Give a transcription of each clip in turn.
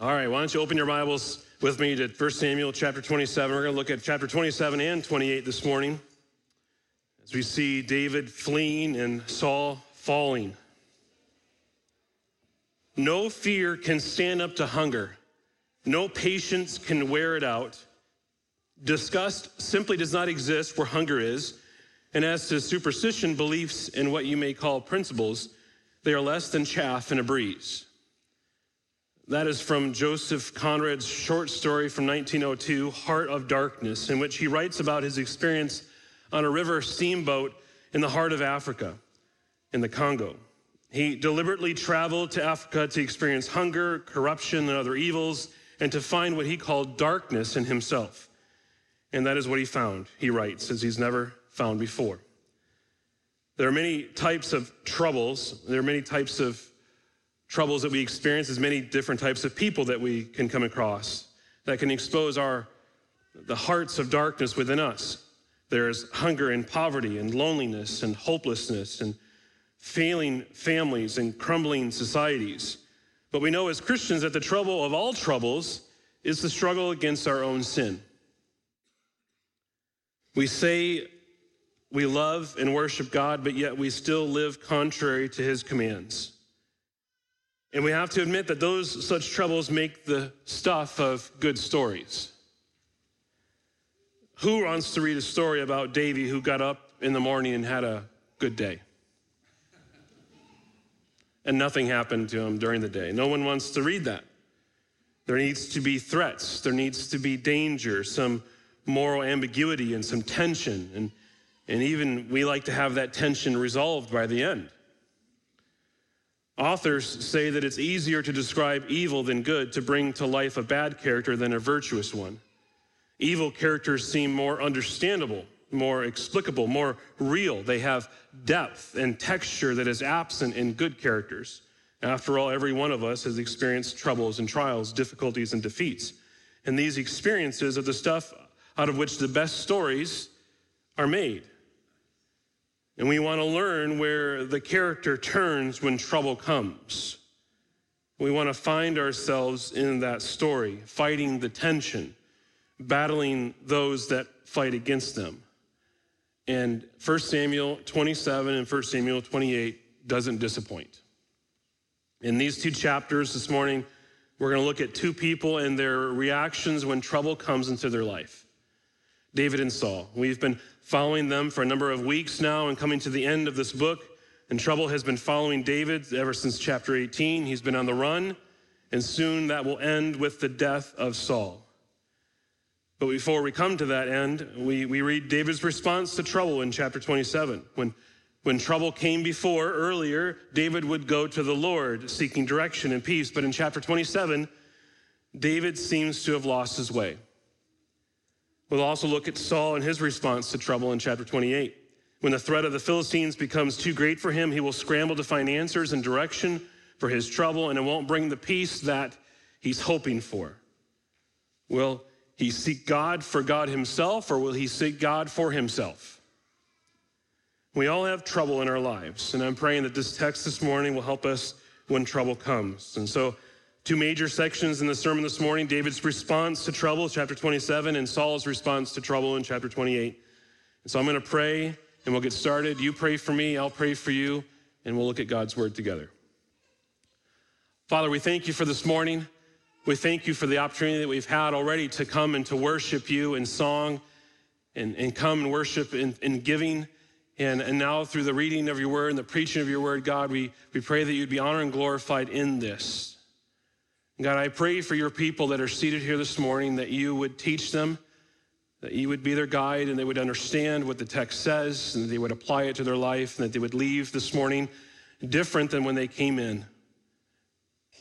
All right, why don't you open your Bibles with me to 1 Samuel chapter 27. We're going to look at chapter 27 and 28 this morning as we see David fleeing and Saul falling. No fear can stand up to hunger. No patience can wear it out. Disgust simply does not exist where hunger is. And as to superstition, beliefs, and what you may call principles, they are less than chaff in a breeze. That is from Joseph Conrad's short story from 1902, Heart of Darkness, in which he writes about his experience on a river steamboat in the heart of Africa, in the Congo. He deliberately traveled to Africa to experience hunger, corruption, and other evils, and to find what he called darkness in himself. And that is what he found, he writes, as he's never found before. There are many types of troubles, there are many types of troubles that we experience, as many different types of people that we can come across that can expose our the hearts of darkness within us. There's hunger and poverty and loneliness and hopelessness and failing families and crumbling societies. But we know as Christians that the trouble of all troubles is the struggle against our own sin. We say we love and worship God, but yet we still live contrary to his commands. And we have to admit that those such troubles make the stuff of good stories. Who wants to read a story about Davy who got up in the morning and had a good day? And nothing happened to him during the day. No one wants to read that. There needs to be threats, there needs to be danger, some moral ambiguity, and some tension. And, and even we like to have that tension resolved by the end. Authors say that it's easier to describe evil than good to bring to life a bad character than a virtuous one. Evil characters seem more understandable, more explicable, more real. They have depth and texture that is absent in good characters. After all, every one of us has experienced troubles and trials, difficulties and defeats. And these experiences are the stuff out of which the best stories are made. And we want to learn where the character turns when trouble comes. We want to find ourselves in that story, fighting the tension, battling those that fight against them. And 1 Samuel 27 and 1 Samuel 28 doesn't disappoint. In these two chapters this morning, we're going to look at two people and their reactions when trouble comes into their life David and Saul. We've been following them for a number of weeks now and coming to the end of this book. And trouble has been following David ever since chapter 18. He's been on the run, and soon that will end with the death of Saul. But before we come to that end, we, we read David's response to trouble in chapter 27. When, when trouble came before earlier, David would go to the Lord seeking direction and peace. But in chapter 27, David seems to have lost his way. We'll also look at Saul and his response to trouble in chapter 28. When the threat of the Philistines becomes too great for him, he will scramble to find answers and direction for his trouble, and it won't bring the peace that he's hoping for. Will he seek God for God himself, or will he seek God for himself? We all have trouble in our lives, and I'm praying that this text this morning will help us when trouble comes. And so Two major sections in the sermon this morning David's response to trouble, chapter 27, and Saul's response to trouble in chapter 28. And so I'm going to pray and we'll get started. You pray for me, I'll pray for you, and we'll look at God's word together. Father, we thank you for this morning. We thank you for the opportunity that we've had already to come and to worship you in song and, and come and worship in, in giving. And, and now through the reading of your word and the preaching of your word, God, we, we pray that you'd be honored and glorified in this. God, I pray for your people that are seated here this morning that you would teach them, that you would be their guide, and they would understand what the text says, and they would apply it to their life, and that they would leave this morning different than when they came in.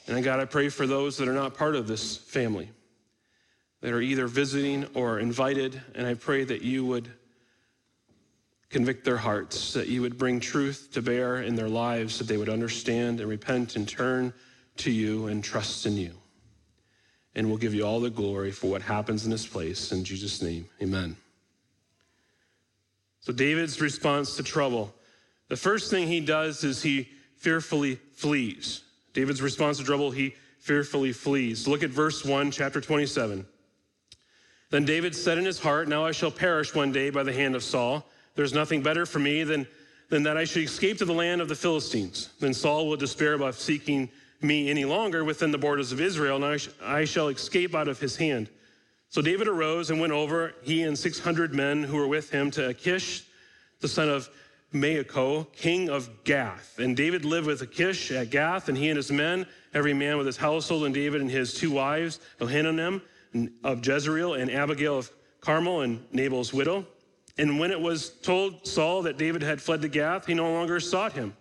And God, I pray for those that are not part of this family, that are either visiting or invited, and I pray that you would convict their hearts, that you would bring truth to bear in their lives, that they would understand and repent and turn to you and trust in you. And we'll give you all the glory for what happens in this place. In Jesus' name, amen. So, David's response to trouble the first thing he does is he fearfully flees. David's response to trouble, he fearfully flees. Look at verse 1, chapter 27. Then David said in his heart, Now I shall perish one day by the hand of Saul. There's nothing better for me than, than that I should escape to the land of the Philistines. Then Saul will despair about seeking me any longer within the borders of Israel, and I, sh- I shall escape out of his hand. So David arose and went over, he and 600 men who were with him, to Achish, the son of Maacah, king of Gath. And David lived with Achish at Gath, and he and his men, every man with his household, and David and his two wives, Ahinoam of Jezreel, and Abigail of Carmel, and Nabal's widow. And when it was told Saul that David had fled to Gath, he no longer sought him.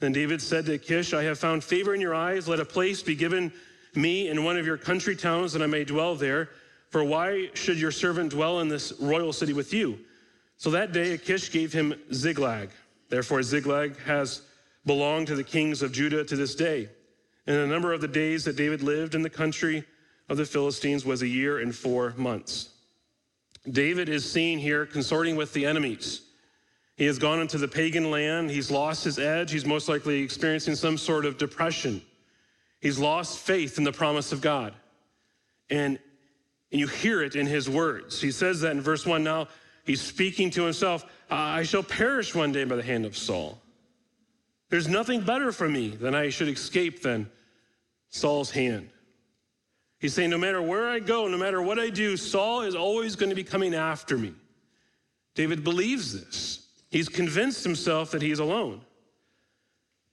Then David said to Achish, I have found favor in your eyes. Let a place be given me in one of your country towns that I may dwell there. For why should your servant dwell in this royal city with you? So that day Achish gave him Ziklag. Therefore, Ziklag has belonged to the kings of Judah to this day. And the number of the days that David lived in the country of the Philistines was a year and four months. David is seen here consorting with the enemies. He has gone into the pagan land. He's lost his edge. He's most likely experiencing some sort of depression. He's lost faith in the promise of God. And, and you hear it in his words. He says that in verse 1 Now He's speaking to himself I shall perish one day by the hand of Saul. There's nothing better for me than I should escape than Saul's hand. He's saying, no matter where I go, no matter what I do, Saul is always going to be coming after me. David believes this. He's convinced himself that he's alone.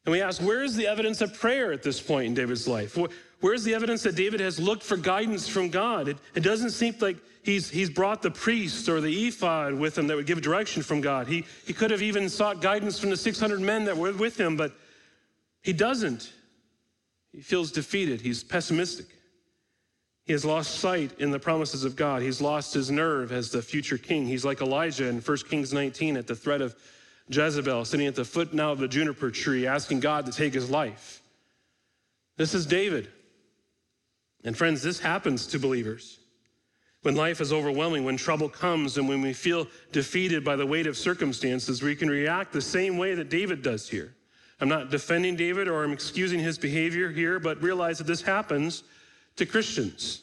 And we ask, where is the evidence of prayer at this point in David's life? Where's the evidence that David has looked for guidance from God? It, it doesn't seem like he's, he's brought the priest or the ephod with him that would give direction from God. He, he could have even sought guidance from the 600 men that were with him, but he doesn't. He feels defeated. He's pessimistic. He has lost sight in the promises of God. He's lost his nerve as the future king. He's like Elijah in 1 Kings 19 at the threat of Jezebel, sitting at the foot now of the juniper tree, asking God to take his life. This is David. And friends, this happens to believers. When life is overwhelming, when trouble comes, and when we feel defeated by the weight of circumstances, we can react the same way that David does here. I'm not defending David or I'm excusing his behavior here, but realize that this happens to Christians.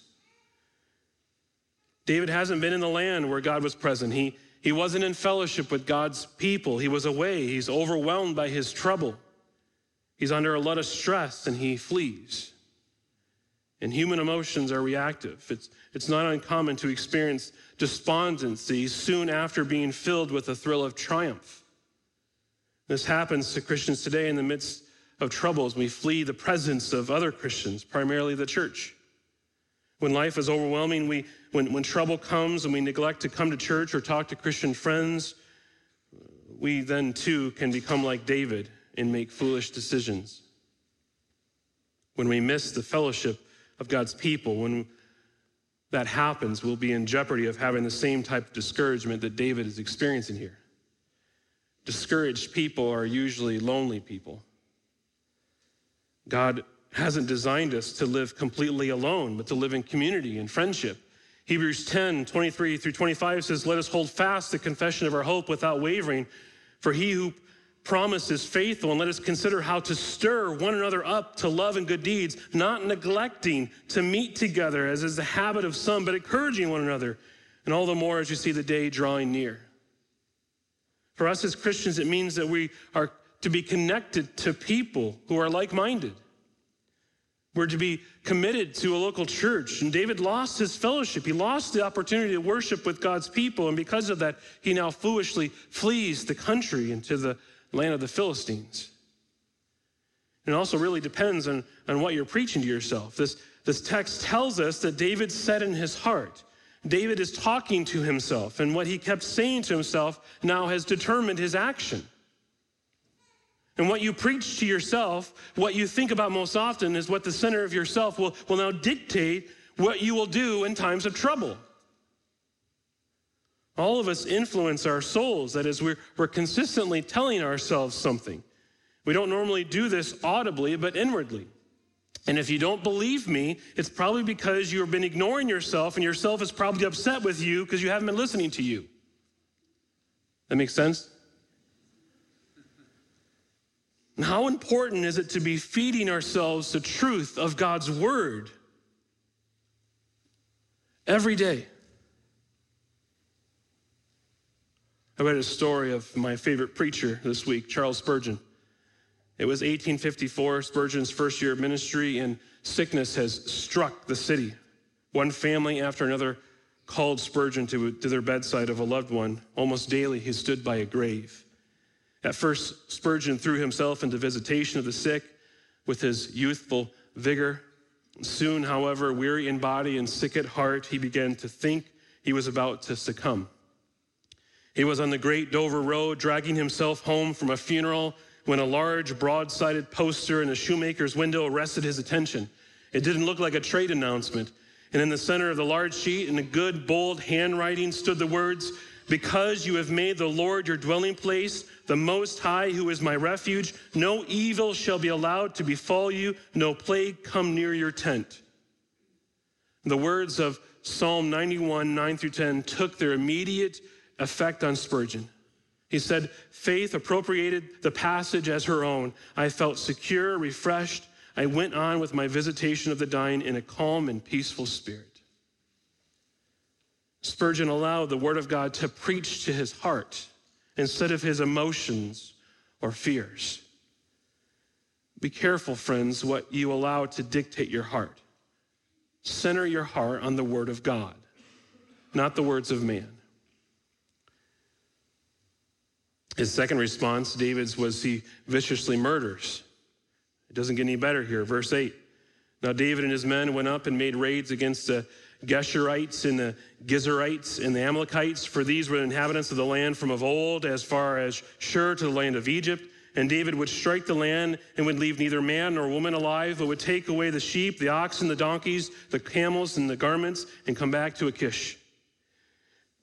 David hasn't been in the land where God was present. He, he wasn't in fellowship with God's people. He was away. He's overwhelmed by his trouble. He's under a lot of stress and he flees. And human emotions are reactive. It's, it's not uncommon to experience despondency soon after being filled with a thrill of triumph. This happens to Christians today in the midst of troubles. We flee the presence of other Christians, primarily the church. When life is overwhelming, we, when, when trouble comes and we neglect to come to church or talk to Christian friends, we then too can become like David and make foolish decisions. When we miss the fellowship of God's people, when that happens, we'll be in jeopardy of having the same type of discouragement that David is experiencing here. Discouraged people are usually lonely people. God hasn't designed us to live completely alone, but to live in community and friendship. Hebrews 10 23 through 25 says, Let us hold fast the confession of our hope without wavering, for he who promise is faithful, and let us consider how to stir one another up to love and good deeds, not neglecting to meet together, as is the habit of some, but encouraging one another, and all the more as you see the day drawing near. For us as Christians, it means that we are to be connected to people who are like minded. We're to be committed to a local church. And David lost his fellowship. He lost the opportunity to worship with God's people. And because of that, he now foolishly flees the country into the land of the Philistines. And It also really depends on, on what you're preaching to yourself. This, this text tells us that David said in his heart, David is talking to himself, and what he kept saying to himself now has determined his action. And what you preach to yourself, what you think about most often, is what the center of yourself will, will now dictate what you will do in times of trouble. All of us influence our souls. That is, we're, we're consistently telling ourselves something. We don't normally do this audibly, but inwardly. And if you don't believe me, it's probably because you've been ignoring yourself, and yourself is probably upset with you because you haven't been listening to you. That makes sense? How important is it to be feeding ourselves the truth of God's word every day? I read a story of my favorite preacher this week, Charles Spurgeon. It was 1854, Spurgeon's first year of ministry, and sickness has struck the city. One family after another called Spurgeon to, to their bedside of a loved one. Almost daily, he stood by a grave. At first, Spurgeon threw himself into visitation of the sick with his youthful vigor. Soon, however, weary in body and sick at heart, he began to think he was about to succumb. He was on the great Dover Road, dragging himself home from a funeral when a large, broad sided poster in a shoemaker's window arrested his attention. It didn't look like a trade announcement. And in the center of the large sheet, in a good, bold handwriting, stood the words, Because you have made the Lord your dwelling place, the Most High, who is my refuge, no evil shall be allowed to befall you, no plague come near your tent. The words of Psalm 91, 9 through 10, took their immediate effect on Spurgeon. He said, Faith appropriated the passage as her own. I felt secure, refreshed. I went on with my visitation of the dying in a calm and peaceful spirit. Spurgeon allowed the Word of God to preach to his heart instead of his emotions or fears. Be careful, friends, what you allow to dictate your heart. Center your heart on the Word of God, not the words of man. His second response, David's, was he viciously murders. It doesn't get any better here. Verse 8. Now David and his men went up and made raids against the Geshurites and the Gizurites and the Amalekites, for these were the inhabitants of the land from of old, as far as Shur to the land of Egypt. And David would strike the land and would leave neither man nor woman alive, but would take away the sheep, the oxen, the donkeys, the camels, and the garments, and come back to Achish.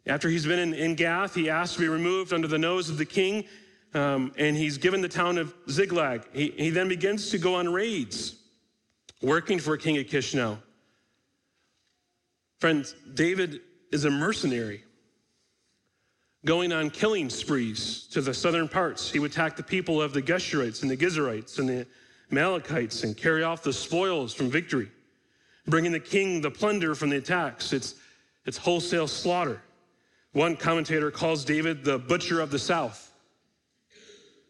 After he's been in, in Gath, he asked to be removed under the nose of the king, um, and he's given the town of Ziklag. He, he then begins to go on raids, working for King Achish now. Friends, David is a mercenary, going on killing sprees to the southern parts. He would attack the people of the Geshurites and the Gizurites and the Amalekites and carry off the spoils from victory, bringing the king the plunder from the attacks. It's, it's wholesale slaughter. One commentator calls David the butcher of the South.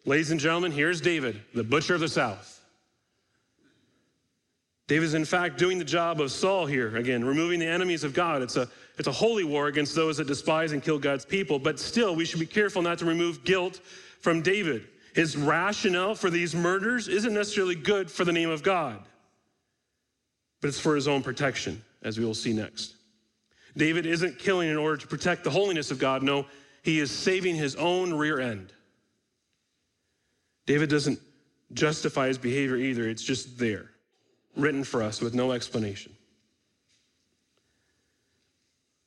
Ladies and gentlemen, here's David, the butcher of the South. David is, in fact, doing the job of Saul here, again, removing the enemies of God. It's a, it's a holy war against those that despise and kill God's people, but still, we should be careful not to remove guilt from David. His rationale for these murders isn't necessarily good for the name of God, but it's for his own protection, as we will see next. David isn't killing in order to protect the holiness of God. No, he is saving his own rear end. David doesn't justify his behavior either, it's just there, written for us with no explanation.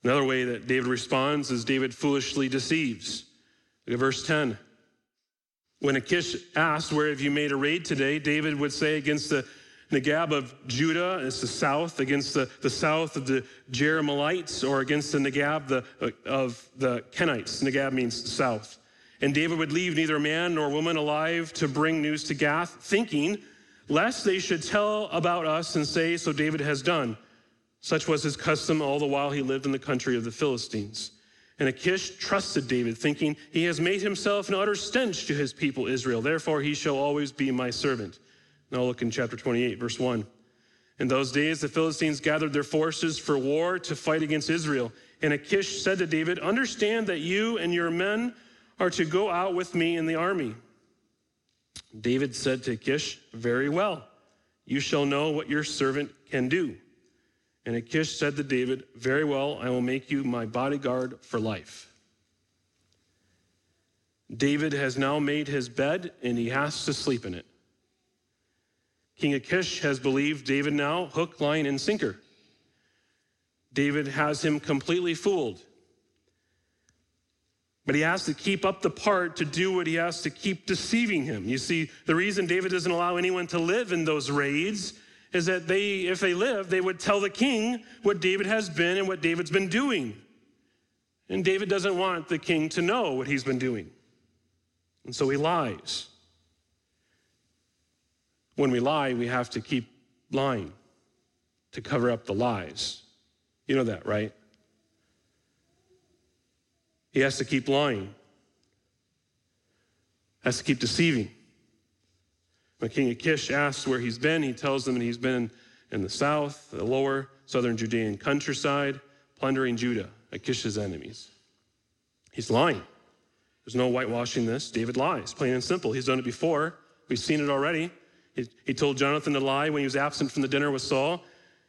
Another way that David responds is David foolishly deceives. Look at verse 10. When Achish asked, Where have you made a raid today? David would say, Against the Negab of Judah, it's the south, against the, the south of the Jerahmeelites, or against the Negab the, uh, of the Kenites. Negab means south. And David would leave neither man nor woman alive to bring news to Gath, thinking, lest they should tell about us and say, So David has done. Such was his custom all the while he lived in the country of the Philistines. And Achish trusted David, thinking, He has made himself an utter stench to his people Israel. Therefore, he shall always be my servant. Now look in chapter 28, verse 1. In those days, the Philistines gathered their forces for war to fight against Israel. And Achish said to David, Understand that you and your men are to go out with me in the army. David said to Achish, Very well, you shall know what your servant can do. And Achish said to David, Very well, I will make you my bodyguard for life. David has now made his bed and he has to sleep in it. King Achish has believed David now, hook, line, and sinker. David has him completely fooled. But he has to keep up the part to do what he has to keep deceiving him. You see, the reason David doesn't allow anyone to live in those raids is that they, if they live, they would tell the king what David has been and what David's been doing. And David doesn't want the king to know what he's been doing. And so he lies. When we lie, we have to keep lying to cover up the lies. You know that, right? He has to keep lying, has to keep deceiving. When King Achish asks where he's been, he tells them that he's been in the south, the lower southern Judean countryside, plundering Judah, Achish's enemies. He's lying. There's no whitewashing this. David lies, plain and simple. He's done it before. We've seen it already. He, he told Jonathan to lie when he was absent from the dinner with Saul.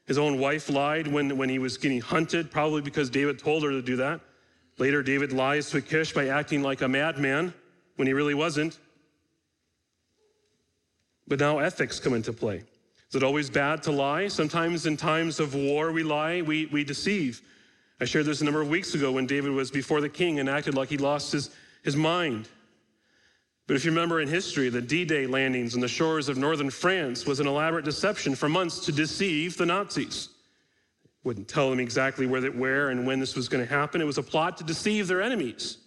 His own wife lied when, when he was getting hunted, probably because David told her to do that. Later, David lies to Achish by acting like a madman when he really wasn't. But now ethics come into play. Is it always bad to lie? Sometimes in times of war, we lie, we, we deceive. I shared this a number of weeks ago when David was before the king and acted like he lost his, his mind. But if you remember in history, the D Day landings on the shores of northern France was an elaborate deception for months to deceive the Nazis. Wouldn't tell them exactly where, where and when this was going to happen. It was a plot to deceive their enemies.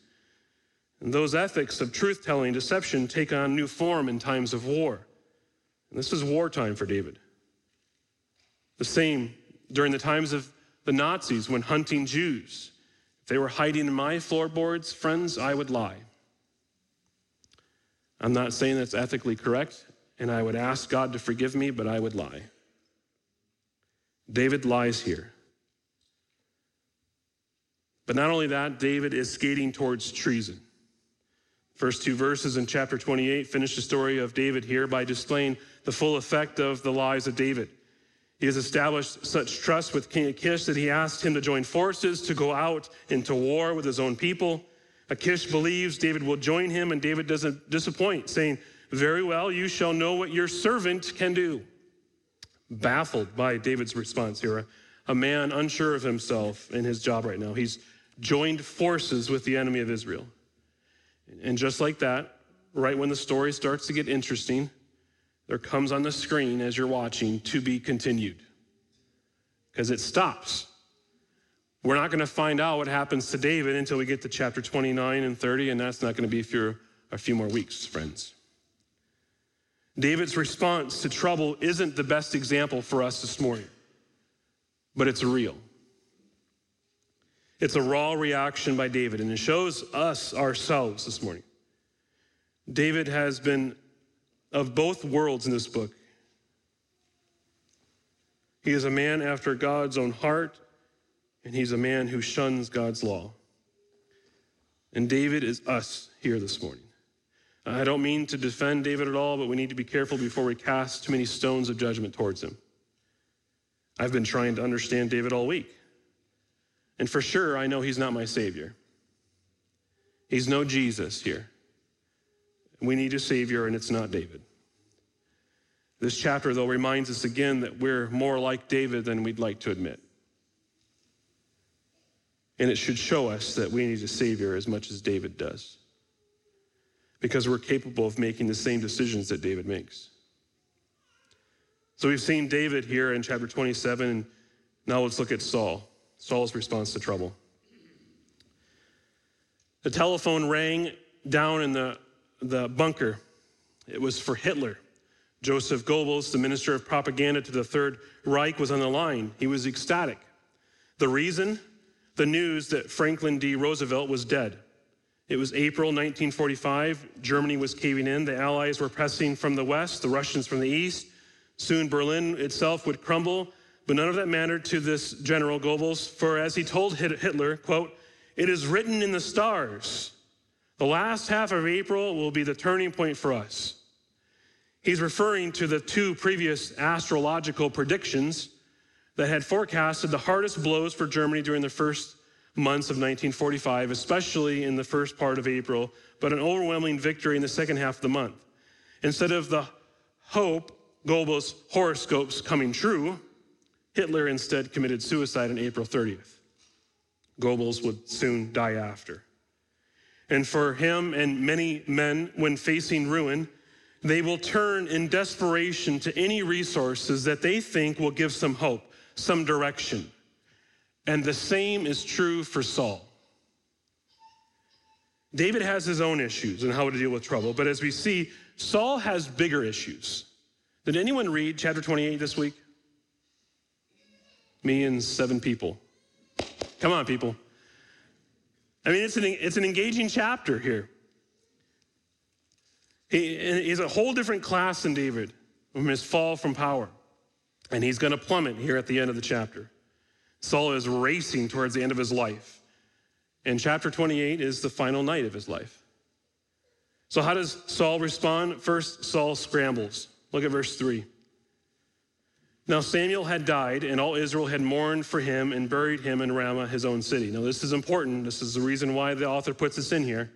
And those ethics of truth telling, deception, take on new form in times of war. And this was wartime for David. The same during the times of the Nazis when hunting Jews. If they were hiding in my floorboards, friends, I would lie. I'm not saying that's ethically correct, and I would ask God to forgive me, but I would lie. David lies here. But not only that, David is skating towards treason. First two verses in chapter 28 finish the story of David here by displaying the full effect of the lies of David. He has established such trust with King Achish that he asked him to join forces to go out into war with his own people. Achish believes David will join him, and David doesn't disappoint, saying, Very well, you shall know what your servant can do. Baffled by David's response here, a man unsure of himself in his job right now. He's joined forces with the enemy of Israel. And just like that, right when the story starts to get interesting, there comes on the screen as you're watching to be continued because it stops. We're not going to find out what happens to David until we get to chapter 29 and 30, and that's not going to be for a few more weeks, friends. David's response to trouble isn't the best example for us this morning, but it's real. It's a raw reaction by David, and it shows us ourselves this morning. David has been of both worlds in this book. He is a man after God's own heart, and he's a man who shuns God's law. And David is us here this morning. I don't mean to defend David at all, but we need to be careful before we cast too many stones of judgment towards him. I've been trying to understand David all week. And for sure, I know he's not my Savior. He's no Jesus here. We need a Savior, and it's not David. This chapter, though, reminds us again that we're more like David than we'd like to admit. And it should show us that we need a Savior as much as David does, because we're capable of making the same decisions that David makes. So we've seen David here in chapter 27, and now let's look at Saul, Saul's response to trouble. The telephone rang down in the the bunker. It was for Hitler. Joseph Goebbels, the minister of propaganda to the Third Reich, was on the line. He was ecstatic. The reason? The news that Franklin D. Roosevelt was dead. It was April 1945. Germany was caving in. The Allies were pressing from the west, the Russians from the east. Soon Berlin itself would crumble. But none of that mattered to this General Goebbels, for as he told Hitler, quote, it is written in the stars the last half of April will be the turning point for us. He's referring to the two previous astrological predictions that had forecasted the hardest blows for Germany during the first months of 1945, especially in the first part of April, but an overwhelming victory in the second half of the month. Instead of the hope, Goebbels' horoscopes coming true, Hitler instead committed suicide on April 30th. Goebbels would soon die after. And for him and many men, when facing ruin, they will turn in desperation to any resources that they think will give some hope, some direction. And the same is true for Saul. David has his own issues and how to deal with trouble, but as we see, Saul has bigger issues. Did anyone read chapter 28 this week? Me and seven people. Come on, people. I mean, it's an, it's an engaging chapter here. He, he's a whole different class than David from his fall from power. And he's going to plummet here at the end of the chapter. Saul is racing towards the end of his life. And chapter 28 is the final night of his life. So, how does Saul respond? First, Saul scrambles. Look at verse 3. Now, Samuel had died, and all Israel had mourned for him and buried him in Ramah, his own city. Now, this is important. This is the reason why the author puts this in here.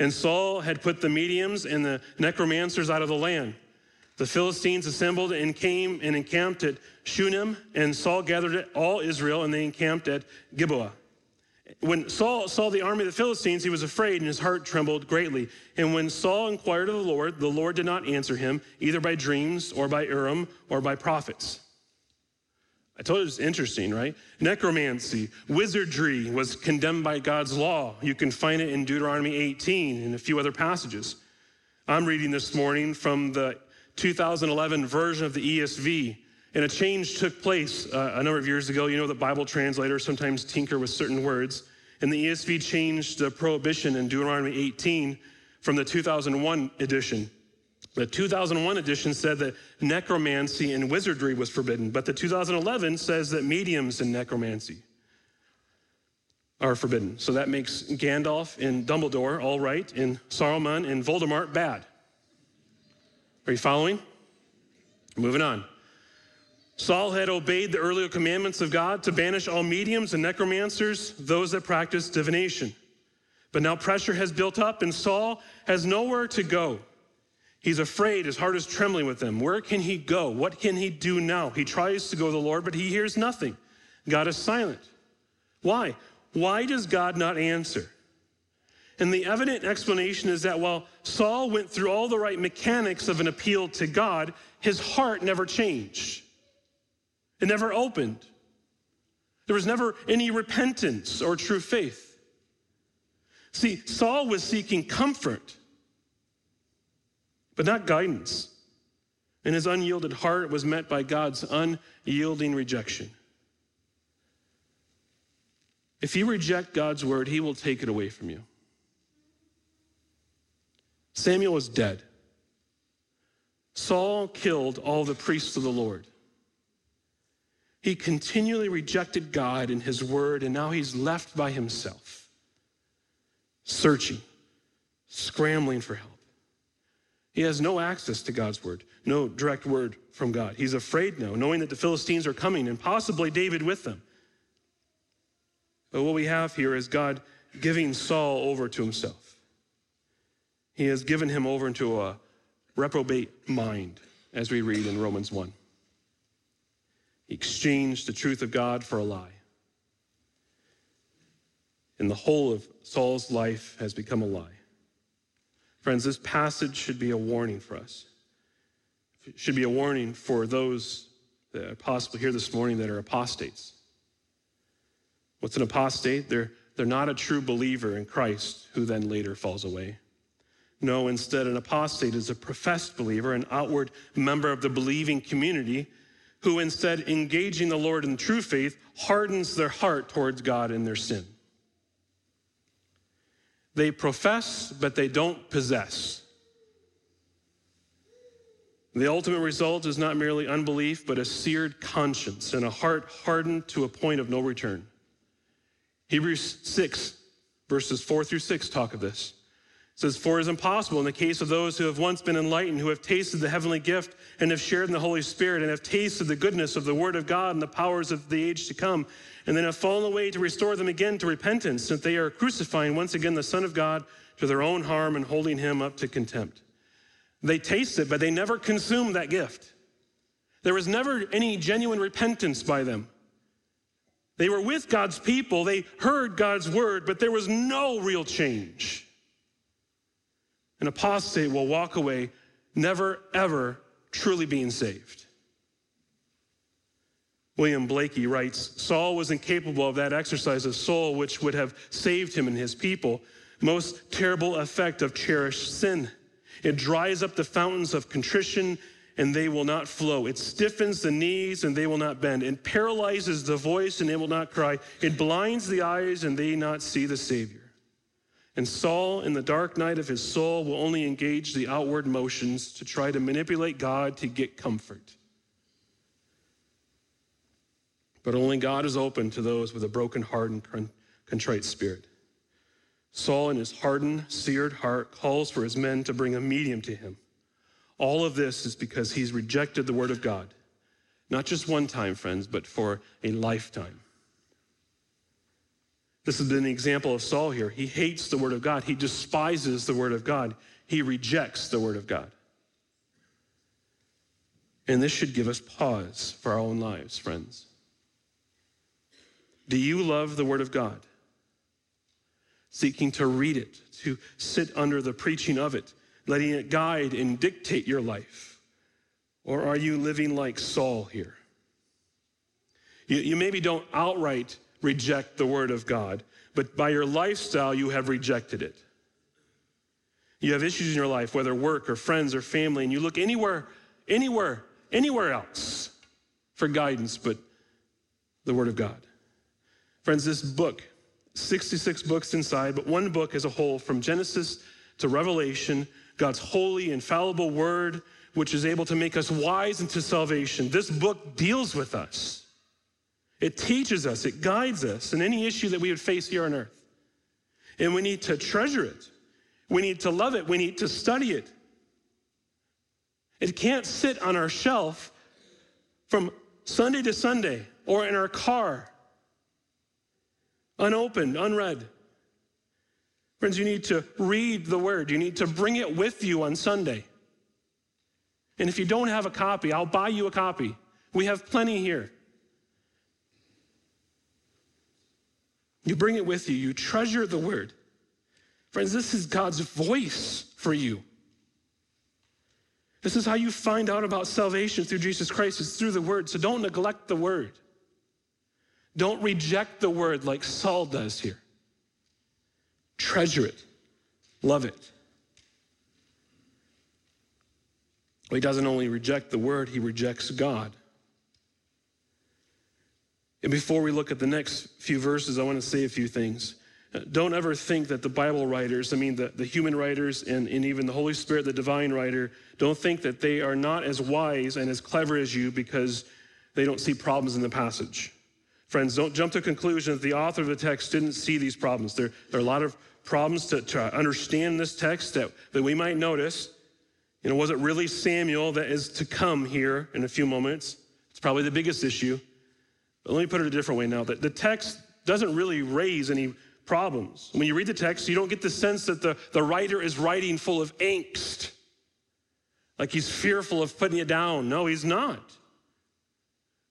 And Saul had put the mediums and the necromancers out of the land. The Philistines assembled and came and encamped at Shunem, and Saul gathered all Israel, and they encamped at Gibeah. When Saul saw the army of the Philistines, he was afraid, and his heart trembled greatly. And when Saul inquired of the Lord, the Lord did not answer him, either by dreams, or by Urim, or by prophets. I told you it was interesting, right? Necromancy, wizardry was condemned by God's law. You can find it in Deuteronomy 18 and a few other passages. I'm reading this morning from the 2011 version of the ESV. And a change took place uh, a number of years ago. You know the Bible translators sometimes tinker with certain words. And the ESV changed the prohibition in Deuteronomy 18 from the 2001 edition. The 2001 edition said that necromancy and wizardry was forbidden, but the 2011 says that mediums and necromancy are forbidden. So that makes Gandalf and Dumbledore all right, and Saruman and Voldemort bad. Are you following? Moving on. Saul had obeyed the earlier commandments of God to banish all mediums and necromancers, those that practice divination. But now pressure has built up, and Saul has nowhere to go. He's afraid, his heart is trembling with him. Where can he go? What can he do now? He tries to go to the Lord, but he hears nothing. God is silent. Why? Why does God not answer? And the evident explanation is that while Saul went through all the right mechanics of an appeal to God, his heart never changed. It never opened. There was never any repentance or true faith. See, Saul was seeking comfort, but not guidance. And his unyielded heart was met by God's unyielding rejection. If you reject God's word, he will take it away from you. Samuel was dead. Saul killed all the priests of the Lord. He continually rejected God and his word, and now he's left by himself, searching, scrambling for help. He has no access to God's word, no direct word from God. He's afraid now, knowing that the Philistines are coming and possibly David with them. But what we have here is God giving Saul over to himself. He has given him over into a reprobate mind, as we read in Romans 1. He exchanged the truth of God for a lie. And the whole of Saul's life has become a lie. Friends, this passage should be a warning for us. It should be a warning for those that are possibly here this morning that are apostates. What's an apostate? They're, they're not a true believer in Christ who then later falls away. No, instead, an apostate is a professed believer, an outward member of the believing community who, instead engaging the Lord in true faith, hardens their heart towards God in their sin. They profess, but they don't possess. The ultimate result is not merely unbelief, but a seared conscience and a heart hardened to a point of no return. Hebrews 6, verses 4 through 6 talk of this. It says, For it is impossible in the case of those who have once been enlightened, who have tasted the heavenly gift and have shared in the Holy Spirit and have tasted the goodness of the Word of God and the powers of the age to come, and then have fallen away to restore them again to repentance, that they are crucifying once again the Son of God to their own harm and holding him up to contempt. They taste it, but they never consume that gift. There was never any genuine repentance by them. They were with God's people, they heard God's word, but there was no real change. An apostate will walk away never, ever truly being saved. William Blaikie writes Saul was incapable of that exercise of soul which would have saved him and his people. Most terrible effect of cherished sin. It dries up the fountains of contrition and they will not flow. It stiffens the knees and they will not bend. It paralyzes the voice and they will not cry. It blinds the eyes and they not see the Savior. And Saul, in the dark night of his soul, will only engage the outward motions to try to manipulate God to get comfort. But only God is open to those with a broken heart and contrite spirit. Saul, in his hardened, seared heart, calls for his men to bring a medium to him. All of this is because he's rejected the word of God. Not just one time, friends, but for a lifetime. This has been an example of Saul here. He hates the word of God, he despises the word of God, he rejects the word of God. And this should give us pause for our own lives, friends. Do you love the word of God? Seeking to read it, to sit under the preaching of it, letting it guide and dictate your life? Or are you living like Saul here? You, you maybe don't outright reject the word of God, but by your lifestyle, you have rejected it. You have issues in your life, whether work or friends or family, and you look anywhere, anywhere, anywhere else for guidance but the Word of God. Friends, this book, 66 books inside, but one book as a whole, from Genesis to Revelation, God's holy, infallible Word, which is able to make us wise into salvation. This book deals with us. It teaches us, it guides us in any issue that we would face here on earth. And we need to treasure it. We need to love it. We need to study it. It can't sit on our shelf from Sunday to Sunday or in our car, unopened, unread. Friends, you need to read the word. You need to bring it with you on Sunday. And if you don't have a copy, I'll buy you a copy. We have plenty here. You bring it with you. You treasure the word. Friends, this is God's voice for you. This is how you find out about salvation through Jesus Christ. It's through the word. So don't neglect the word. Don't reject the word like Saul does here. Treasure it. Love it. Well, he doesn't only reject the word, he rejects God. And before we look at the next few verses, I want to say a few things. Uh, don't ever think that the Bible writers, I mean, the, the human writers and, and even the Holy Spirit, the divine writer, don't think that they are not as wise and as clever as you because they don't see problems in the passage. Friends, don't jump to the conclusion that the author of the text didn't see these problems. There, there are a lot of problems to, to understand this text that, that we might notice. You know, was it really Samuel that is to come here in a few moments? It's probably the biggest issue. But let me put it a different way now. that the text doesn't really raise any problems. When you read the text, you don't get the sense that the, the writer is writing full of angst, like he's fearful of putting it down. No, he's not.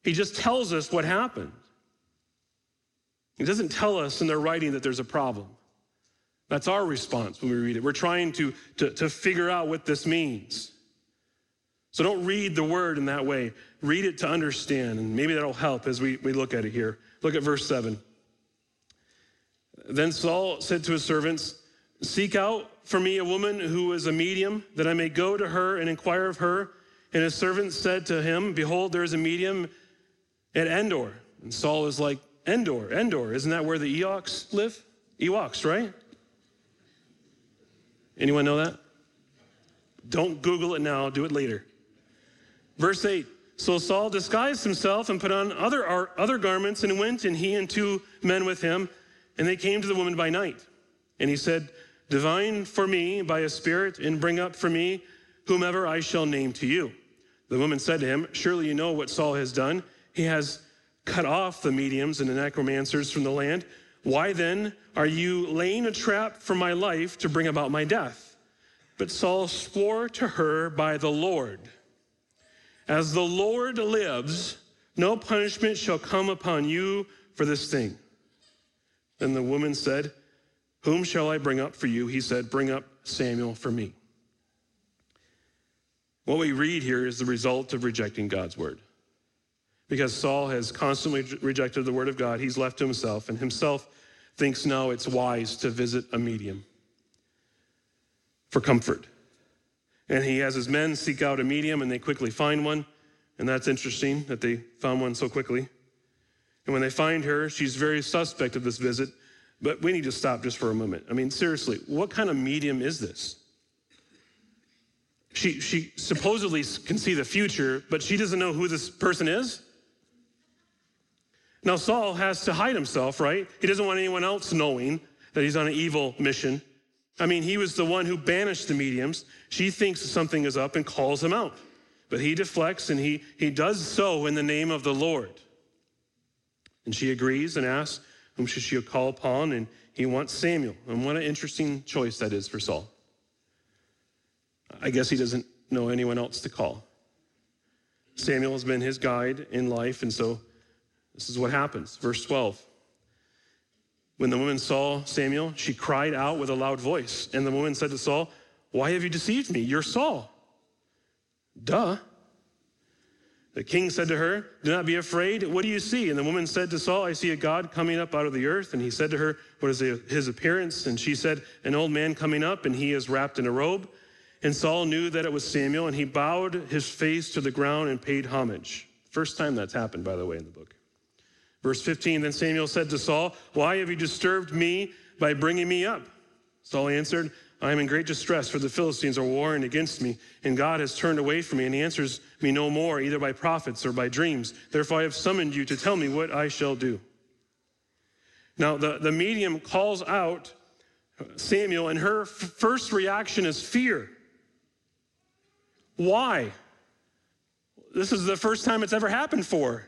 He just tells us what happened. He doesn't tell us in their writing that there's a problem. That's our response when we read it. We're trying to, to, to figure out what this means. So don't read the word in that way. Read it to understand, and maybe that'll help as we, we look at it here. Look at verse 7. Then Saul said to his servants, Seek out for me a woman who is a medium, that I may go to her and inquire of her. And his servants said to him, Behold, there is a medium at Endor. And Saul is like, Endor, Endor, isn't that where the Ewoks live? Ewoks, right? Anyone know that? Don't Google it now, do it later. Verse 8 So Saul disguised himself and put on other, other garments and went, and he and two men with him, and they came to the woman by night. And he said, Divine for me by a spirit, and bring up for me whomever I shall name to you. The woman said to him, Surely you know what Saul has done. He has cut off the mediums and the necromancers from the land. Why then are you laying a trap for my life to bring about my death? But Saul swore to her by the Lord as the Lord lives, no punishment shall come upon you for this thing. Then the woman said, Whom shall I bring up for you? He said, Bring up Samuel for me. What we read here is the result of rejecting God's word. Because Saul has constantly rejected the word of God, he's left to himself, and himself thinks now it's wise to visit a medium for comfort. And he has his men seek out a medium and they quickly find one. And that's interesting that they found one so quickly. And when they find her, she's very suspect of this visit. But we need to stop just for a moment. I mean, seriously, what kind of medium is this? She, she supposedly can see the future, but she doesn't know who this person is? Now, Saul has to hide himself, right? He doesn't want anyone else knowing that he's on an evil mission. I mean, he was the one who banished the mediums. She thinks something is up and calls him out. But he deflects and he, he does so in the name of the Lord. And she agrees and asks, Whom should she call upon? And he wants Samuel. And what an interesting choice that is for Saul. I guess he doesn't know anyone else to call. Samuel has been his guide in life, and so this is what happens. Verse 12. When the woman saw Samuel, she cried out with a loud voice. And the woman said to Saul, Why have you deceived me? You're Saul. Duh. The king said to her, Do not be afraid. What do you see? And the woman said to Saul, I see a God coming up out of the earth. And he said to her, What is his appearance? And she said, An old man coming up, and he is wrapped in a robe. And Saul knew that it was Samuel, and he bowed his face to the ground and paid homage. First time that's happened, by the way, in the book. Verse 15 Then Samuel said to Saul, Why have you disturbed me by bringing me up? Saul answered, I am in great distress, for the Philistines are warring against me, and God has turned away from me, and he answers me no more, either by prophets or by dreams. Therefore, I have summoned you to tell me what I shall do. Now, the, the medium calls out Samuel, and her f- first reaction is fear. Why? This is the first time it's ever happened for.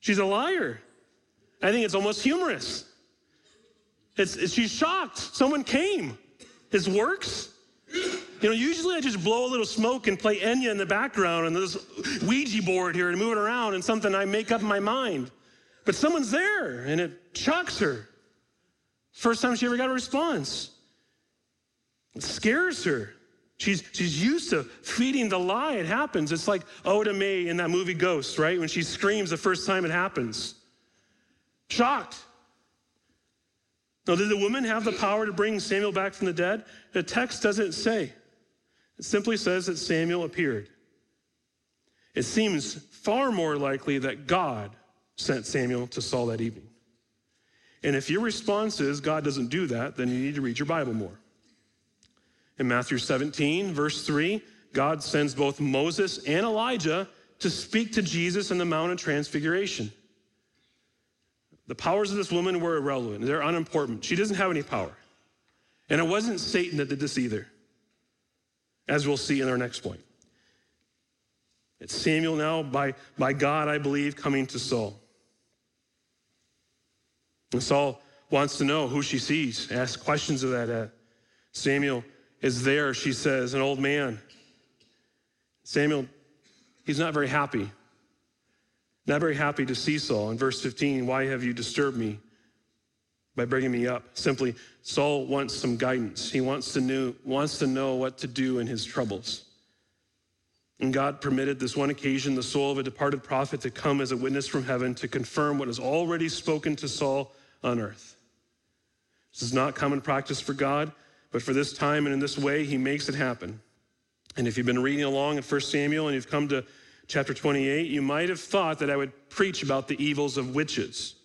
She's a liar. I think it's almost humorous. It's, it's, she's shocked. Someone came. His works. You know, usually I just blow a little smoke and play Enya in the background and this Ouija board here and move it around and something I make up in my mind. But someone's there and it shocks her. First time she ever got a response. It scares her. She's, she's used to feeding the lie. It happens. It's like oh Oda Mae in that movie Ghost, right? When she screams the first time it happens. Shocked. Now, did the woman have the power to bring Samuel back from the dead? The text doesn't say. It simply says that Samuel appeared. It seems far more likely that God sent Samuel to Saul that evening. And if your response is God doesn't do that, then you need to read your Bible more. In Matthew 17, verse 3, God sends both Moses and Elijah to speak to Jesus in the Mount of Transfiguration. The powers of this woman were irrelevant, they're unimportant. She doesn't have any power. And it wasn't Satan that did this either, as we'll see in our next point. It's Samuel now, by, by God, I believe, coming to Saul. And Saul wants to know who she sees, asks questions of that. Uh, Samuel is there, she says, an old man. Samuel, he's not very happy. Not very happy to see Saul. In verse 15, why have you disturbed me by bringing me up? Simply, Saul wants some guidance. He wants to, know, wants to know what to do in his troubles. And God permitted this one occasion the soul of a departed prophet to come as a witness from heaven to confirm what is already spoken to Saul on earth. This is not common practice for God. But for this time and in this way, he makes it happen. And if you've been reading along in 1 Samuel and you've come to chapter 28, you might have thought that I would preach about the evils of witches.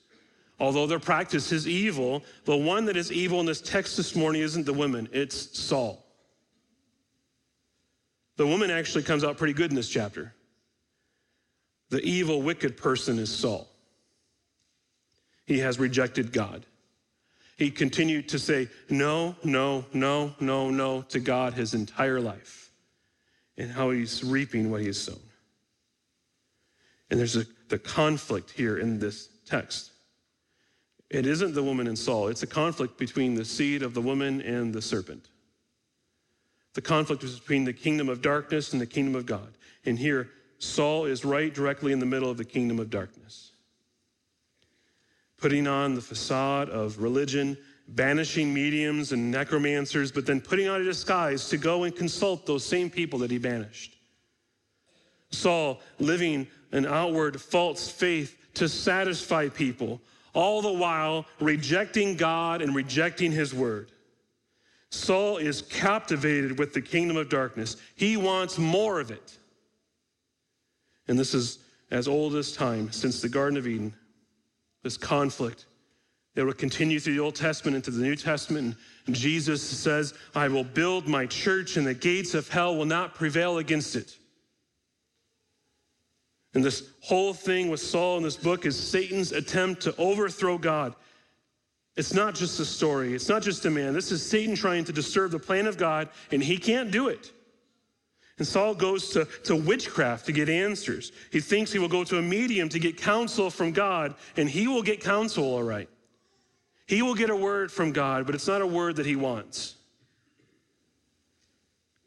Although their practice is evil, the one that is evil in this text this morning isn't the woman, it's Saul. The woman actually comes out pretty good in this chapter. The evil, wicked person is Saul. He has rejected God. He continued to say no, no, no, no, no to God his entire life and how he's reaping what he has sown. And there's a, the conflict here in this text. It isn't the woman and Saul, it's a conflict between the seed of the woman and the serpent. The conflict is between the kingdom of darkness and the kingdom of God. And here, Saul is right directly in the middle of the kingdom of darkness putting on the facade of religion, banishing mediums and necromancers, but then putting on a disguise to go and consult those same people that he banished. Saul living an outward false faith to satisfy people, all the while rejecting God and rejecting his word. Saul is captivated with the kingdom of darkness. He wants more of it. And this is as old as time, since the Garden of Eden, this conflict. It will continue through the Old Testament into the New Testament. And Jesus says, I will build my church, and the gates of hell will not prevail against it. And this whole thing with Saul in this book is Satan's attempt to overthrow God. It's not just a story, it's not just a man. This is Satan trying to disturb the plan of God, and he can't do it. And Saul goes to, to witchcraft to get answers. He thinks he will go to a medium to get counsel from God, and he will get counsel all right. He will get a word from God, but it's not a word that he wants.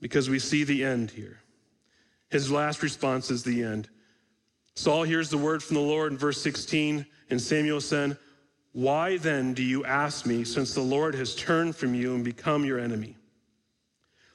Because we see the end here. His last response is the end. Saul hears the word from the Lord in verse 16, and Samuel said, Why then do you ask me, since the Lord has turned from you and become your enemy?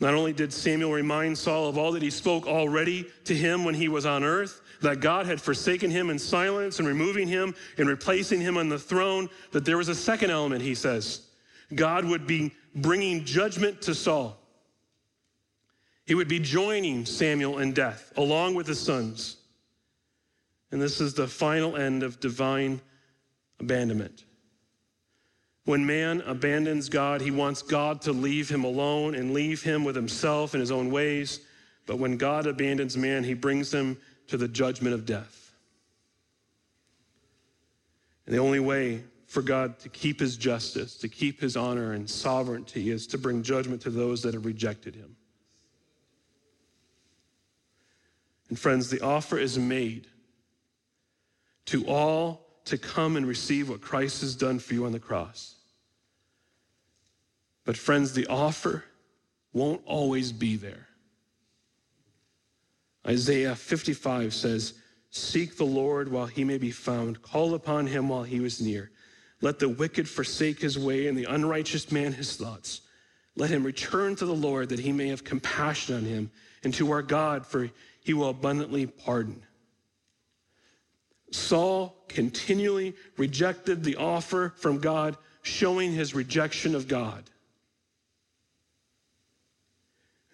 Not only did Samuel remind Saul of all that he spoke already to him when he was on earth, that God had forsaken him in silence and removing him and replacing him on the throne, that there was a second element, he says. God would be bringing judgment to Saul. He would be joining Samuel in death along with his sons. And this is the final end of divine abandonment. When man abandons God, he wants God to leave him alone and leave him with himself and his own ways. But when God abandons man, he brings him to the judgment of death. And the only way for God to keep his justice, to keep his honor and sovereignty, is to bring judgment to those that have rejected him. And friends, the offer is made to all to come and receive what Christ has done for you on the cross. But, friends, the offer won't always be there. Isaiah 55 says, Seek the Lord while he may be found, call upon him while he is near. Let the wicked forsake his way and the unrighteous man his thoughts. Let him return to the Lord that he may have compassion on him and to our God, for he will abundantly pardon. Saul continually rejected the offer from God, showing his rejection of God.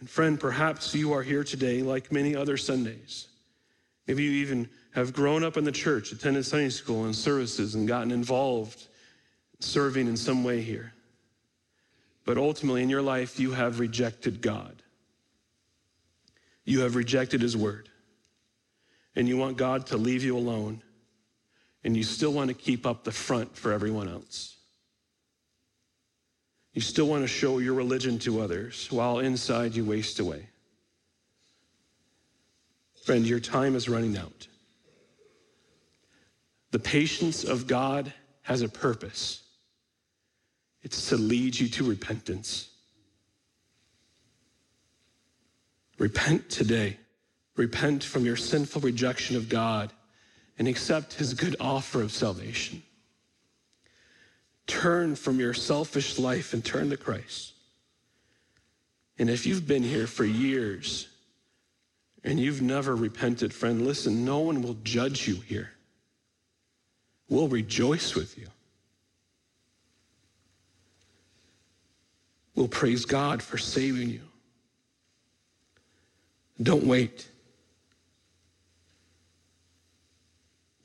And friend, perhaps you are here today like many other Sundays. Maybe you even have grown up in the church, attended Sunday school and services, and gotten involved serving in some way here. But ultimately, in your life, you have rejected God. You have rejected His word. And you want God to leave you alone. And you still want to keep up the front for everyone else. You still want to show your religion to others while inside you waste away. Friend, your time is running out. The patience of God has a purpose. It's to lead you to repentance. Repent today. Repent from your sinful rejection of God and accept his good offer of salvation. Turn from your selfish life and turn to Christ. And if you've been here for years and you've never repented, friend, listen, no one will judge you here. We'll rejoice with you. We'll praise God for saving you. Don't wait.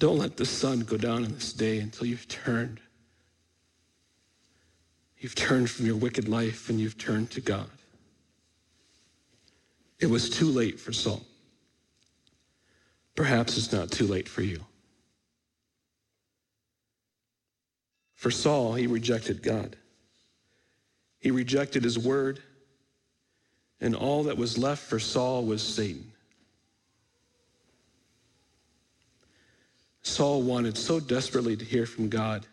Don't let the sun go down on this day until you've turned. You've turned from your wicked life and you've turned to God. It was too late for Saul. Perhaps it's not too late for you. For Saul, he rejected God. He rejected his word, and all that was left for Saul was Satan. Saul wanted so desperately to hear from God.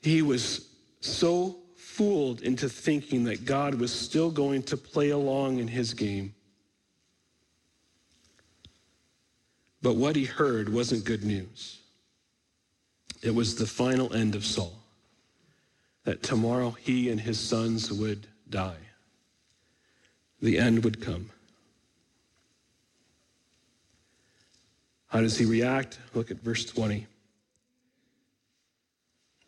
He was so fooled into thinking that God was still going to play along in his game. But what he heard wasn't good news. It was the final end of Saul, that tomorrow he and his sons would die. The end would come. How does he react? Look at verse 20.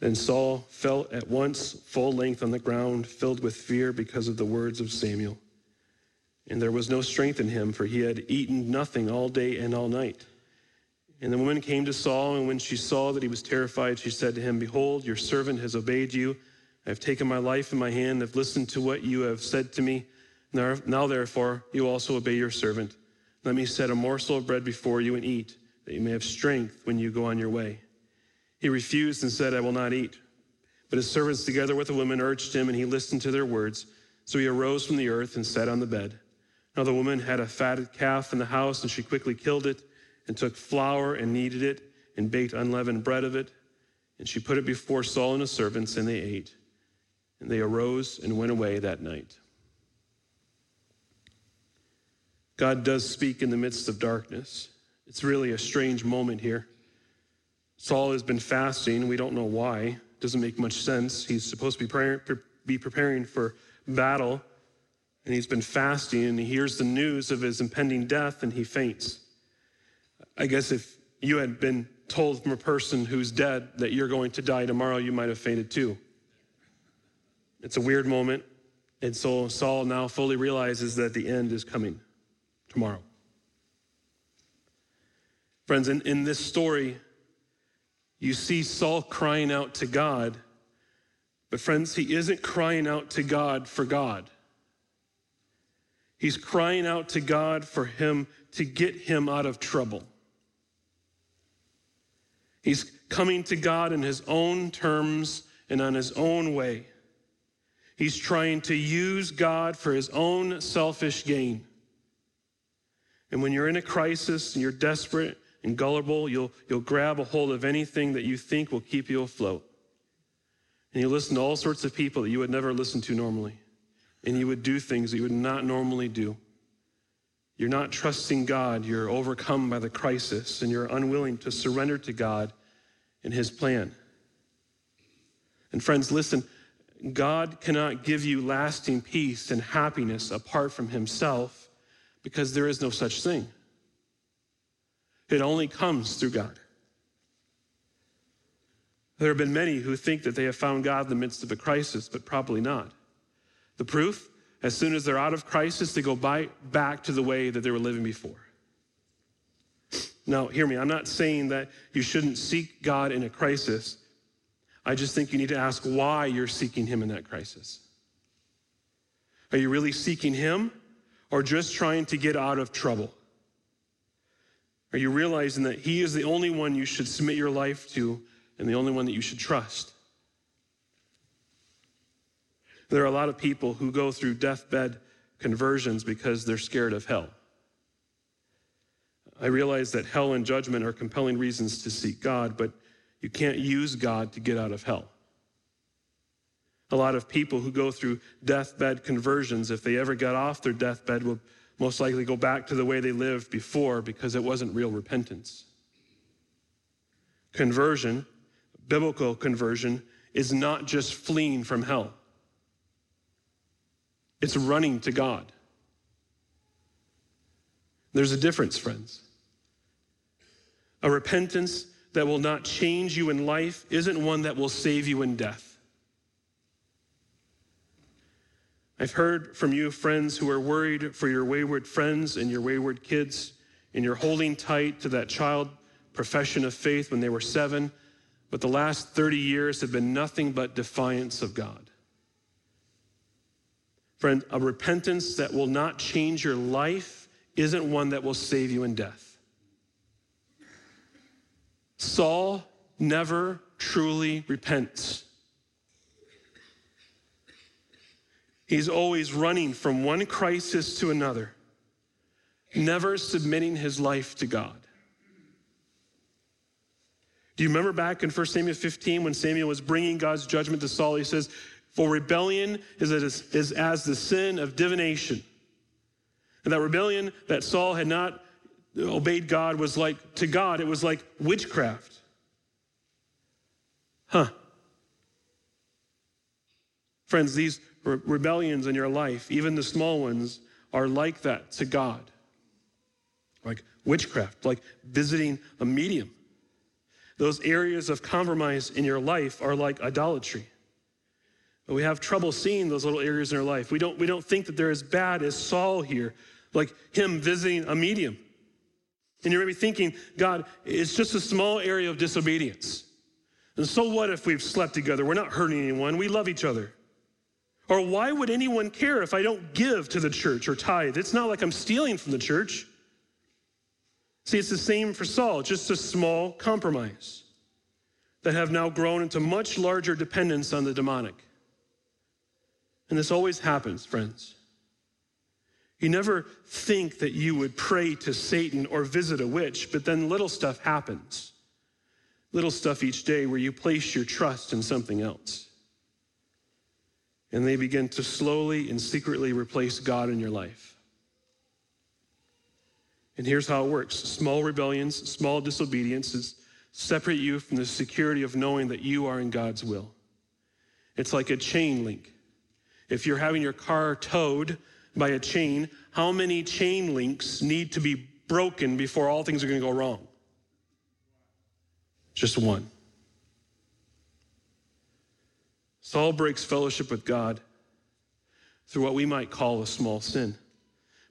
Then Saul fell at once full length on the ground, filled with fear because of the words of Samuel. And there was no strength in him, for he had eaten nothing all day and all night. And the woman came to Saul, and when she saw that he was terrified, she said to him, Behold, your servant has obeyed you. I have taken my life in my hand, I have listened to what you have said to me. Now, now therefore, you also obey your servant. Let me set a morsel of bread before you and eat, that you may have strength when you go on your way. He refused and said, I will not eat. But his servants, together with the woman, urged him, and he listened to their words. So he arose from the earth and sat on the bed. Now the woman had a fatted calf in the house, and she quickly killed it, and took flour and kneaded it, and baked unleavened bread of it. And she put it before Saul and his servants, and they ate. And they arose and went away that night. God does speak in the midst of darkness. It's really a strange moment here. Saul has been fasting. We don't know why. It Doesn't make much sense. He's supposed to be, be preparing for battle, and he's been fasting, and he hears the news of his impending death, and he faints. I guess if you had been told from a person who's dead that you're going to die tomorrow, you might have fainted too. It's a weird moment. And so Saul now fully realizes that the end is coming tomorrow. Friends, in, in this story, you see Saul crying out to God, but friends, he isn't crying out to God for God. He's crying out to God for him to get him out of trouble. He's coming to God in his own terms and on his own way. He's trying to use God for his own selfish gain. And when you're in a crisis and you're desperate and gullible, you'll, you'll grab a hold of anything that you think will keep you afloat. And you listen to all sorts of people that you would never listen to normally. And you would do things that you would not normally do. You're not trusting God. You're overcome by the crisis and you're unwilling to surrender to God and His plan. And friends, listen God cannot give you lasting peace and happiness apart from Himself because there is no such thing. It only comes through God. There have been many who think that they have found God in the midst of a crisis, but probably not. The proof, as soon as they're out of crisis, they go by, back to the way that they were living before. Now, hear me, I'm not saying that you shouldn't seek God in a crisis. I just think you need to ask why you're seeking Him in that crisis. Are you really seeking Him or just trying to get out of trouble? Are you realizing that He is the only one you should submit your life to and the only one that you should trust? There are a lot of people who go through deathbed conversions because they're scared of hell. I realize that hell and judgment are compelling reasons to seek God, but you can't use God to get out of hell. A lot of people who go through deathbed conversions, if they ever got off their deathbed, will most likely go back to the way they lived before because it wasn't real repentance. Conversion, biblical conversion, is not just fleeing from hell, it's running to God. There's a difference, friends. A repentance that will not change you in life isn't one that will save you in death. I've heard from you, friends, who are worried for your wayward friends and your wayward kids, and you're holding tight to that child profession of faith when they were seven, but the last 30 years have been nothing but defiance of God. Friend, a repentance that will not change your life isn't one that will save you in death. Saul never truly repents. He's always running from one crisis to another, never submitting his life to God. Do you remember back in 1 Samuel 15 when Samuel was bringing God's judgment to Saul? He says, For rebellion is, as, is as the sin of divination. And that rebellion that Saul had not obeyed God was like, to God, it was like witchcraft. Huh. Friends, these re- rebellions in your life, even the small ones, are like that to God. Like witchcraft, like visiting a medium. Those areas of compromise in your life are like idolatry. But we have trouble seeing those little areas in our life. We don't, we don't think that they're as bad as Saul here, like him visiting a medium. And you're maybe thinking, God, it's just a small area of disobedience. And so what if we've slept together? We're not hurting anyone. We love each other. Or why would anyone care if I don't give to the church or tithe? It's not like I'm stealing from the church. See, it's the same for Saul, just a small compromise that have now grown into much larger dependence on the demonic. And this always happens, friends. You never think that you would pray to Satan or visit a witch, but then little stuff happens. Little stuff each day where you place your trust in something else. And they begin to slowly and secretly replace God in your life. And here's how it works small rebellions, small disobediences separate you from the security of knowing that you are in God's will. It's like a chain link. If you're having your car towed by a chain, how many chain links need to be broken before all things are going to go wrong? Just one. Saul breaks fellowship with God through what we might call a small sin.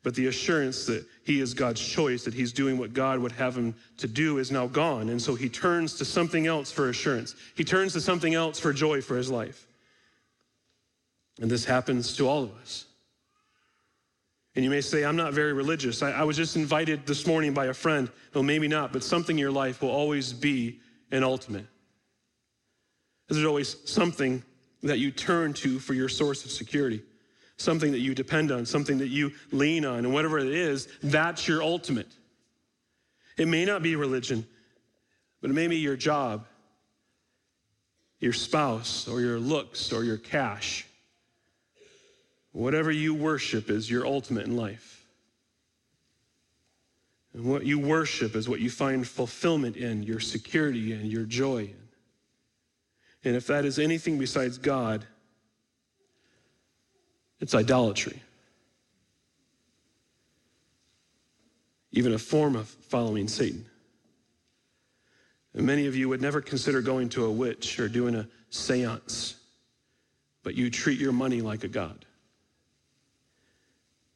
But the assurance that he is God's choice, that he's doing what God would have him to do, is now gone. And so he turns to something else for assurance. He turns to something else for joy for his life. And this happens to all of us. And you may say, I'm not very religious. I, I, was just invited this morning by a friend. Well, maybe not, but something in your life will always be an ultimate. There's always something that you turn to for your source of security, something that you depend on, something that you lean on, and whatever it is, that's your ultimate. It may not be religion, but it may be your job, your spouse, or your looks, or your cash. Whatever you worship is your ultimate in life. And what you worship is what you find fulfillment in, your security in, your joy in. And if that is anything besides God, it's idolatry. Even a form of following Satan. And many of you would never consider going to a witch or doing a seance, but you treat your money like a God.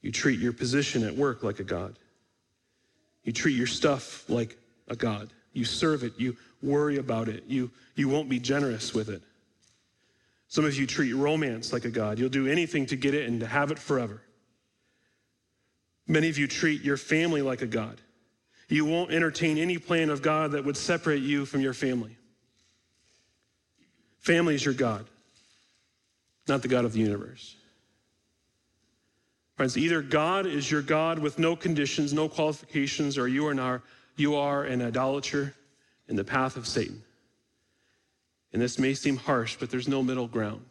You treat your position at work like a God. You treat your stuff like a God. You serve it. You worry about it. You, you won't be generous with it. Some of you treat romance like a God. You'll do anything to get it and to have it forever. Many of you treat your family like a God. You won't entertain any plan of God that would separate you from your family. Family is your God, not the God of the universe. Friends, either God is your God with no conditions, no qualifications, or you are, not, you are an idolater in the path of Satan. And this may seem harsh, but there's no middle ground.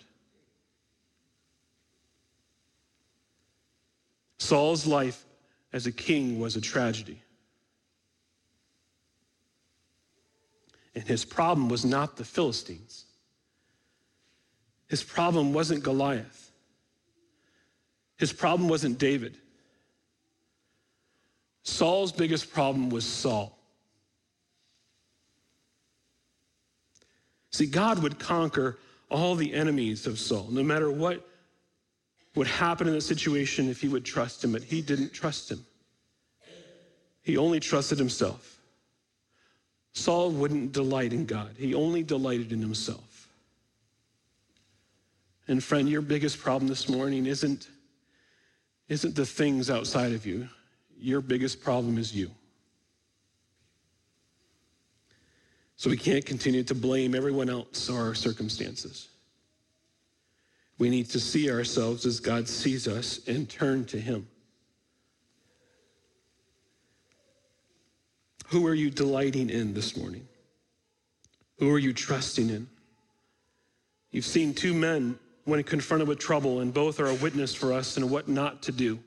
Saul's life as a king was a tragedy. And his problem was not the Philistines. His problem wasn't Goliath. His problem wasn't David. Saul's biggest problem was Saul. See, God would conquer all the enemies of Saul, no matter what would happen in the situation if he would trust him, but he didn't trust him. He only trusted himself. Saul wouldn't delight in God, he only delighted in himself. And friend, your biggest problem this morning isn't isn't the things outside of you. Your biggest problem is you. So we can't continue to blame everyone else or our circumstances. We need to see ourselves as God sees us and turn to Him. Who are you delighting in this morning? Who are you trusting in? You've seen two men when confronted with trouble, and both are a witness for us in what not to do.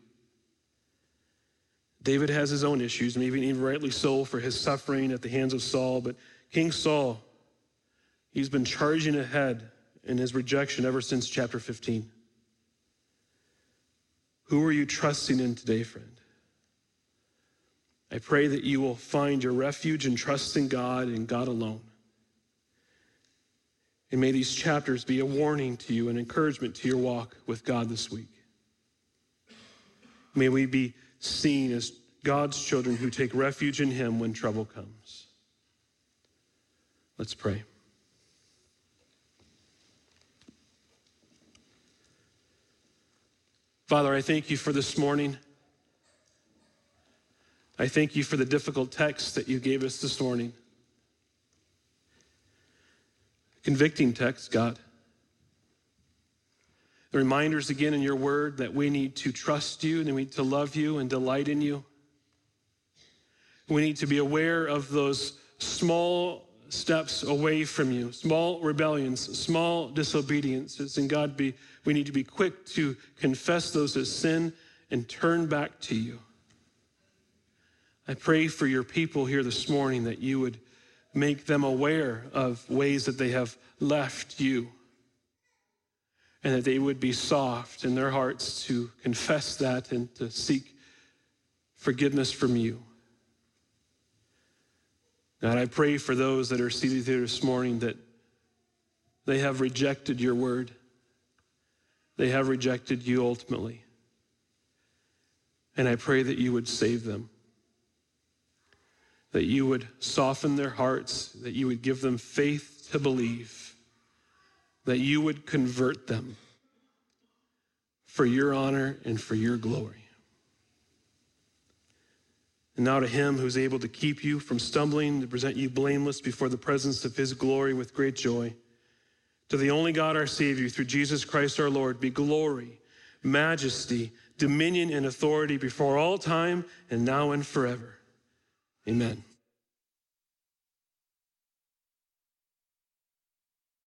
David has his own issues, maybe even rightly so for his suffering at the hands of Saul, but King Saul, he's been charging ahead in his rejection ever since chapter 15. Who are you trusting in today, friend? I pray that you will find your refuge and trust in God and God alone. And may these chapters be a warning to you and encouragement to your walk with God this week. May we be seen as God's children who take refuge in Him when trouble comes. Let's pray. Father, I thank you for this morning. I thank you for the difficult text that you gave us this morning. Convicting text, God. The reminders again in your word that we need to trust you and we need to love you and delight in you. We need to be aware of those small steps away from you, small rebellions, small disobediences. And God, be, we need to be quick to confess those as sin and turn back to you. I pray for your people here this morning that you would make them aware of ways that they have left you and that they would be soft in their hearts to confess that and to seek forgiveness from you. God, I pray for those that are seated here this morning that they have rejected your word. They have rejected you ultimately. And I pray that you would save them that you would soften their hearts, that you would give them faith to believe, that you would convert them for your honor and for your glory. And now to him who's able to keep you from stumbling, to present you blameless before the presence of his glory with great joy. To the only God, our Savior, through Jesus Christ our Lord, be glory, majesty, dominion, and authority before all time and now and forever. Amen.